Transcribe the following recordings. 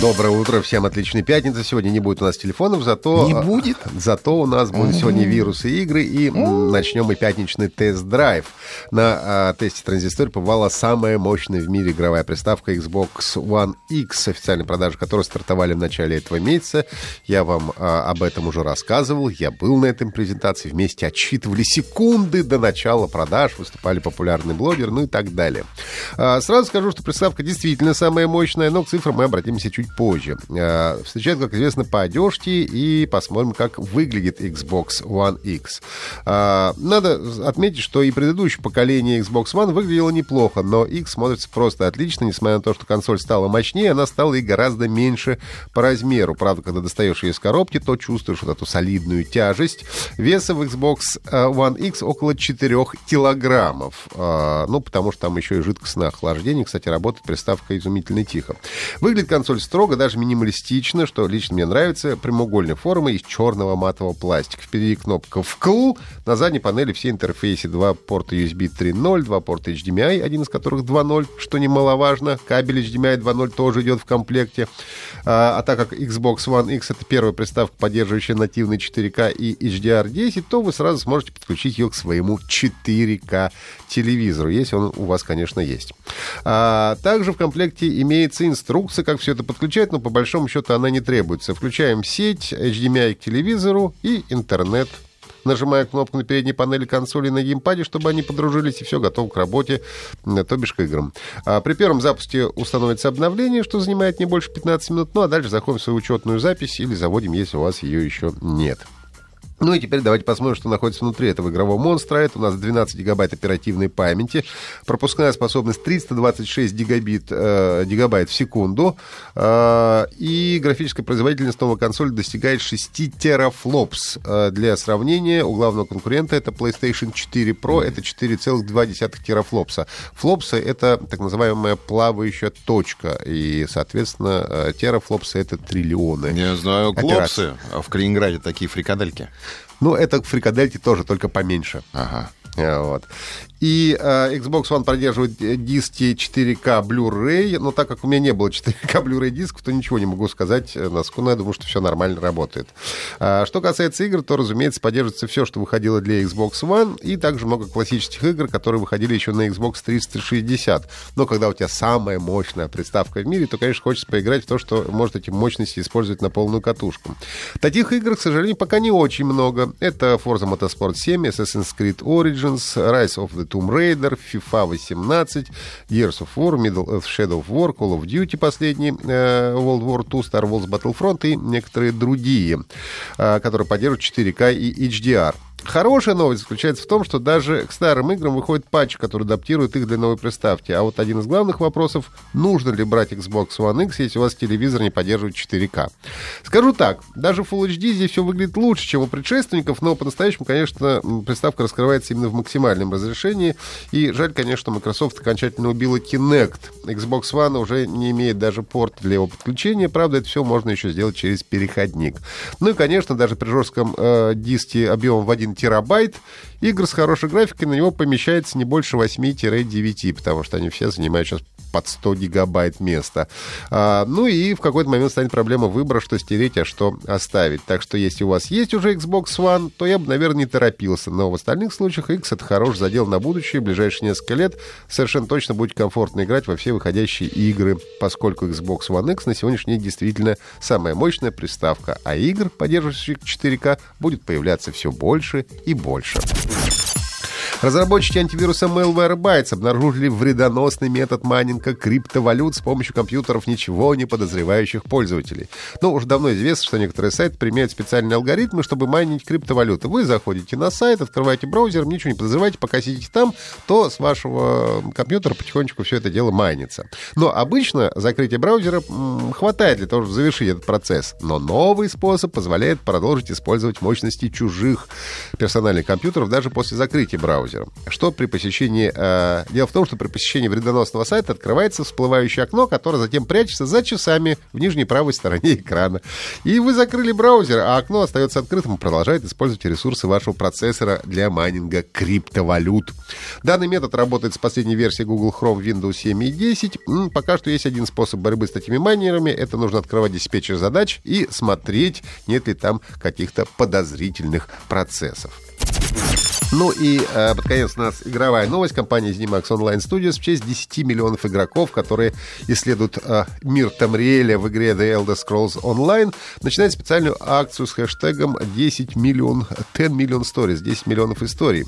Доброе утро, всем отличной пятницы. Сегодня не будет у нас телефонов, зато... Не будет? Зато у нас будут сегодня вирусы игры, и м, начнем мы пятничный тест-драйв. На а, тесте транзистории побывала самая мощная в мире игровая приставка Xbox One X, официальной продажи которой стартовали в начале этого месяца. Я вам а, об этом уже рассказывал, я был на этой презентации, вместе отсчитывали секунды до начала продаж, выступали популярные блогеры, ну и так далее. А, сразу скажу, что приставка действительно самая мощная, но к цифрам мы обратимся чуть позже. А, Встречают, как известно, по одежке и посмотрим, как выглядит Xbox One X. А, Надо отметить, что и предыдущее поколение Xbox One выглядело неплохо, но X смотрится просто отлично, несмотря на то, что консоль стала мощнее, она стала и гораздо меньше по размеру. Правда, когда достаешь ее из коробки, то чувствуешь вот эту солидную тяжесть. Веса в Xbox э, One X около 4 килограммов. Ну, потому что там еще и жидкостное охлаждение. Кстати, работает приставка изумительно тихо. Выглядит консоль строго, даже минималистично, что лично мне нравится. Прямоугольной формы из черного матового пластика. Впереди кнопка «вкл». На задней панели все интерфейсы. Два порта USB 3.0, два порта HDMI, один из которых 2.0, что немаловажно. Кабель HDMI 2.0 тоже идет в комплекте. А, а так как Xbox One X это первая приставка, поддерживающая нативный 4К и HDR10, то вы сразу сможете подключить ее к своему 4К телевизору, если он у вас, конечно, есть. А, также в комплекте имеется инструкция, как все это подключать, но по большому счету она не требуется. Включаем сеть, HDMI к телевизору и интернет нажимая кнопку на передней панели консоли на геймпаде, чтобы они подружились, и все готово к работе, э, то бишь к играм. А при первом запуске установится обновление, что занимает не больше 15 минут, ну а дальше заходим в свою учетную запись или заводим, если у вас ее еще нет. Ну и теперь давайте посмотрим, что находится внутри этого игрового монстра. Это у нас 12 гигабайт оперативной памяти, пропускная способность 326 гигабит, э, гигабайт в секунду, э, и графическая производительность новой консоли достигает 6 терафлопс. Э, для сравнения, у главного конкурента это PlayStation 4 Pro, это 4,2 терафлопса. Флопсы — это так называемая плавающая точка, и, соответственно, э, терафлопсы — это триллионы. Я знаю клопсы, а в Калининграде такие фрикадельки. Ну, это фрикадельки тоже, только поменьше. Ага. Э, Вот. И э, Xbox One поддерживает э, диски 4К Blu-ray, но так как у меня не было 4К Blu-ray дисков, то ничего не могу сказать на скуну. Я думаю, что все нормально работает. А, что касается игр, то, разумеется, поддерживается все, что выходило для Xbox One, и также много классических игр, которые выходили еще на Xbox 360. Но когда у тебя самая мощная приставка в мире, то, конечно, хочется поиграть в то, что может эти мощности использовать на полную катушку. Таких игр, к сожалению, пока не очень много. Это Forza Motorsport 7, Assassin's Creed Origins, Rise of the Tomb Raider, FIFA 18, Gears of War, Middle of Shadow of War, Call of Duty последний, э, World War II, Star Wars Battlefront и некоторые другие, э, которые поддерживают 4К и HDR. Хорошая новость заключается в том, что даже к старым играм выходит патч, который адаптирует их для новой приставки. А вот один из главных вопросов, нужно ли брать Xbox One X, если у вас телевизор не поддерживает 4К. Скажу так, даже в Full HD здесь все выглядит лучше, чем у предшественников, но по-настоящему, конечно, приставка раскрывается именно в максимальном разрешении. И жаль, конечно, Microsoft окончательно убила Kinect. Xbox One уже не имеет даже порта для его подключения. Правда, это все можно еще сделать через переходник. Ну и, конечно, даже при жестком э, диске объемом в 1 терабайт. Игр с хорошей графикой на него помещается не больше 8-9, потому что они все занимают сейчас под 100 гигабайт места. А, ну и в какой-то момент станет проблема выбора, что стереть, а что оставить. Так что если у вас есть уже Xbox One, то я бы, наверное, не торопился. Но в остальных случаях X это хороший задел на будущее. В ближайшие несколько лет совершенно точно будет комфортно играть во все выходящие игры, поскольку Xbox One X на сегодняшний день действительно самая мощная приставка, а игр, поддерживающих 4К, будет появляться все больше и больше. Разработчики антивируса Malwarebytes обнаружили вредоносный метод майнинга криптовалют с помощью компьютеров ничего не подозревающих пользователей. Но уже давно известно, что некоторые сайты применяют специальные алгоритмы, чтобы майнить криптовалюты. Вы заходите на сайт, открываете браузер, ничего не подозреваете, пока сидите там, то с вашего компьютера потихонечку все это дело майнится. Но обычно закрытие браузера хватает для того, чтобы завершить этот процесс. Но новый способ позволяет продолжить использовать мощности чужих персональных компьютеров даже после закрытия браузера. Браузером. Что при посещении... Э, дело в том, что при посещении вредоносного сайта открывается всплывающее окно, которое затем прячется за часами в нижней правой стороне экрана. И вы закрыли браузер, а окно остается открытым и продолжает использовать ресурсы вашего процессора для майнинга криптовалют. Данный метод работает с последней версии Google Chrome Windows 7 и 10. Пока что есть один способ борьбы с такими майнерами. Это нужно открывать диспетчер задач и смотреть, нет ли там каких-то подозрительных процессов. Ну и э, под конец у нас игровая новость. Компания ZeniMax Online Studios в честь 10 миллионов игроков, которые исследуют э, мир Тамриэля в игре The Elder Scrolls Online, начинает специальную акцию с хэштегом 10 миллион, 10 миллион stories, 10 миллионов историй.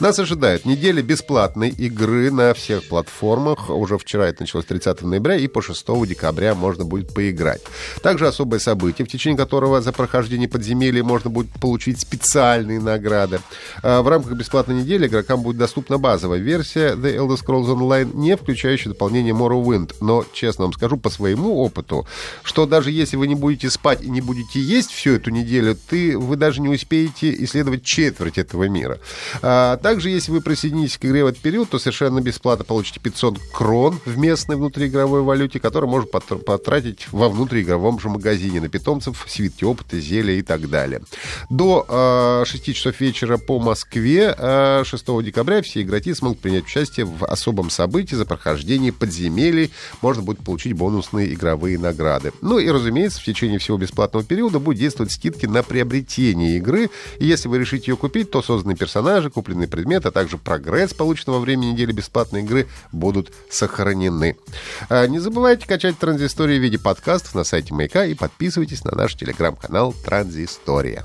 Нас ожидает неделя бесплатной игры на всех платформах. Уже вчера это началось 30 ноября, и по 6 декабря можно будет поиграть. Также особое событие, в течение которого за прохождение подземелья можно будет получить специальные награды. Э, в рамках рамках бесплатной недели игрокам будет доступна базовая версия The Elder Scrolls Online, не включающая дополнение Morrowind. Но, честно вам скажу, по своему опыту, что даже если вы не будете спать и не будете есть всю эту неделю, ты, вы даже не успеете исследовать четверть этого мира. А, также, если вы присоединитесь к игре в этот период, то совершенно бесплатно получите 500 крон в местной внутриигровой валюте, которую можно потратить во внутриигровом же магазине на питомцев, свитки опыта, зелья и так далее. До э, 6 часов вечера по Москве Москве 6 а декабря все игроки смогут принять участие в особом событии за прохождение подземелий. Можно будет получить бонусные игровые награды. Ну и, разумеется, в течение всего бесплатного периода будут действовать скидки на приобретение игры. И если вы решите ее купить, то созданные персонажи, купленные предметы, а также прогресс, полученный во время недели бесплатной игры, будут сохранены. А не забывайте качать транзистории в виде подкастов на сайте Маяка и подписывайтесь на наш телеграм-канал Транзистория.